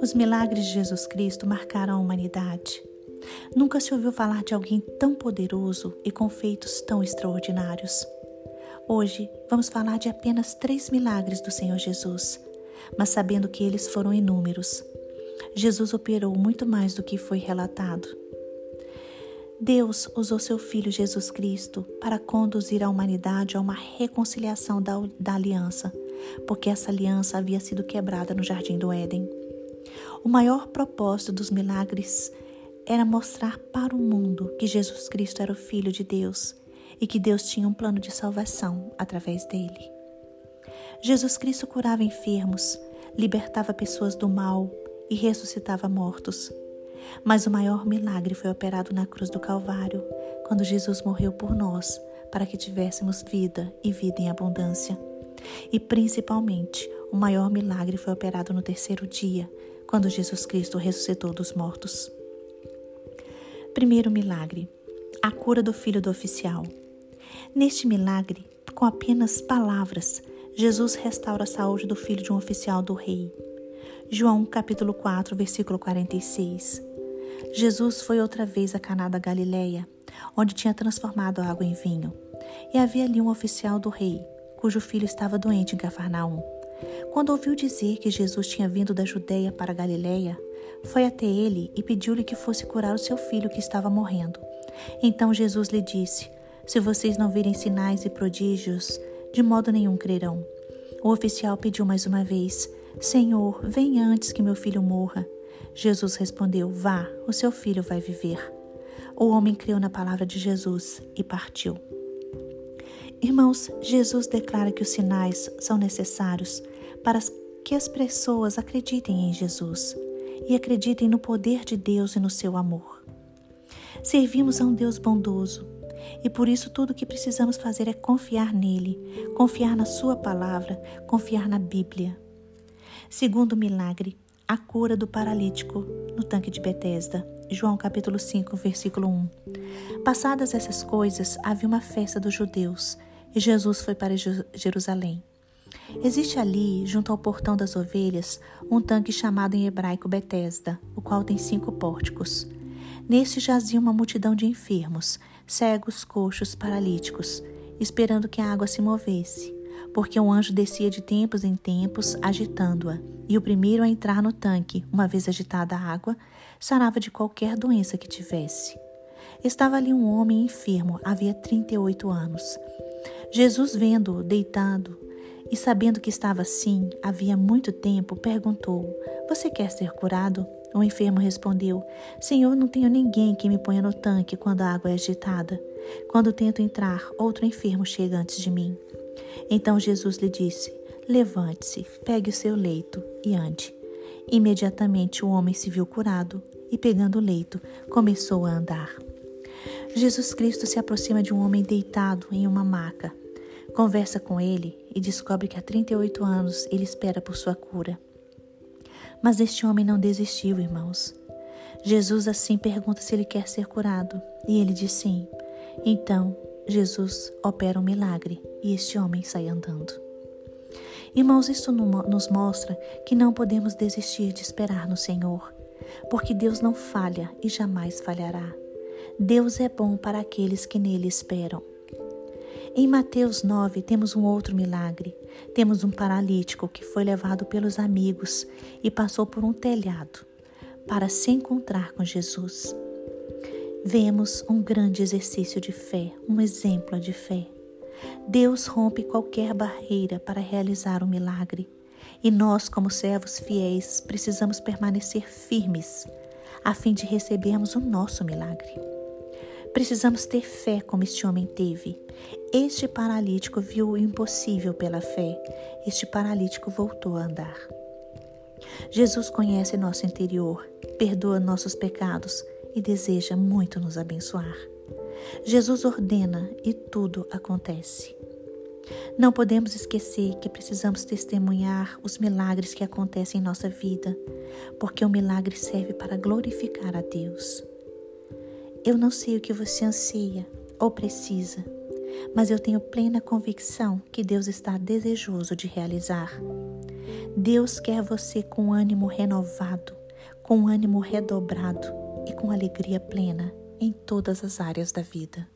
Os milagres de Jesus Cristo marcaram a humanidade. Nunca se ouviu falar de alguém tão poderoso e com feitos tão extraordinários. Hoje vamos falar de apenas três milagres do Senhor Jesus, mas sabendo que eles foram inúmeros. Jesus operou muito mais do que foi relatado. Deus usou seu Filho Jesus Cristo para conduzir a humanidade a uma reconciliação da, da aliança, porque essa aliança havia sido quebrada no Jardim do Éden. O maior propósito dos milagres era mostrar para o mundo que Jesus Cristo era o Filho de Deus e que Deus tinha um plano de salvação através dele. Jesus Cristo curava enfermos, libertava pessoas do mal e ressuscitava mortos. Mas o maior milagre foi operado na cruz do Calvário, quando Jesus morreu por nós, para que tivéssemos vida e vida em abundância. E principalmente, o maior milagre foi operado no terceiro dia, quando Jesus Cristo ressuscitou dos mortos. Primeiro milagre: a cura do filho do oficial. Neste milagre, com apenas palavras, Jesus restaura a saúde do filho de um oficial do rei. João capítulo 4, versículo 46. Jesus foi outra vez a Caná da Galileia, onde tinha transformado a água em vinho. E havia ali um oficial do rei, cujo filho estava doente em Cafarnaum. Quando ouviu dizer que Jesus tinha vindo da Judéia para a Galiléia, foi até ele e pediu-lhe que fosse curar o seu filho que estava morrendo. Então Jesus lhe disse: Se vocês não virem sinais e prodígios, de modo nenhum crerão. O oficial pediu mais uma vez: Senhor, venha antes que meu filho morra. Jesus respondeu: Vá, o seu filho vai viver. O homem creu na palavra de Jesus e partiu. Irmãos, Jesus declara que os sinais são necessários para que as pessoas acreditem em Jesus e acreditem no poder de Deus e no seu amor. Servimos a um Deus bondoso e por isso tudo o que precisamos fazer é confiar nele, confiar na Sua palavra, confiar na Bíblia. Segundo milagre, a cura do paralítico no tanque de Betesda. João capítulo 5, versículo 1. Passadas essas coisas, havia uma festa dos judeus e Jesus foi para Jerusalém. Existe ali, junto ao portão das ovelhas, um tanque chamado em hebraico Betesda, o qual tem cinco pórticos. Neste jazia uma multidão de enfermos, cegos, coxos, paralíticos, esperando que a água se movesse, porque um anjo descia de tempos em tempos, agitando-a, e o primeiro a entrar no tanque, uma vez agitada a água, sarava de qualquer doença que tivesse. Estava ali um homem enfermo, havia 38 anos. Jesus, vendo-o deitado e sabendo que estava assim havia muito tempo, perguntou: Você quer ser curado? O enfermo respondeu: Senhor, não tenho ninguém que me ponha no tanque quando a água é agitada. Quando tento entrar, outro enfermo chega antes de mim. Então Jesus lhe disse: Levante-se, pegue o seu leito e ande. Imediatamente o homem se viu curado e, pegando o leito, começou a andar. Jesus Cristo se aproxima de um homem deitado em uma maca. Conversa com ele e descobre que há 38 anos ele espera por sua cura. Mas este homem não desistiu, irmãos. Jesus assim pergunta se ele quer ser curado e ele diz sim. Então, Jesus opera um milagre e este homem sai andando. Irmãos, isso nos mostra que não podemos desistir de esperar no Senhor, porque Deus não falha e jamais falhará. Deus é bom para aqueles que nele esperam. Em Mateus 9 temos um outro milagre. Temos um paralítico que foi levado pelos amigos e passou por um telhado para se encontrar com Jesus. Vemos um grande exercício de fé, um exemplo de fé. Deus rompe qualquer barreira para realizar o um milagre. E nós, como servos fiéis, precisamos permanecer firmes a fim de recebermos o nosso milagre. Precisamos ter fé como este homem teve. Este paralítico viu o impossível pela fé. Este paralítico voltou a andar. Jesus conhece nosso interior, perdoa nossos pecados e deseja muito nos abençoar. Jesus ordena e tudo acontece. Não podemos esquecer que precisamos testemunhar os milagres que acontecem em nossa vida, porque o milagre serve para glorificar a Deus. Eu não sei o que você anseia ou precisa, mas eu tenho plena convicção que Deus está desejoso de realizar. Deus quer você com ânimo renovado, com ânimo redobrado e com alegria plena em todas as áreas da vida.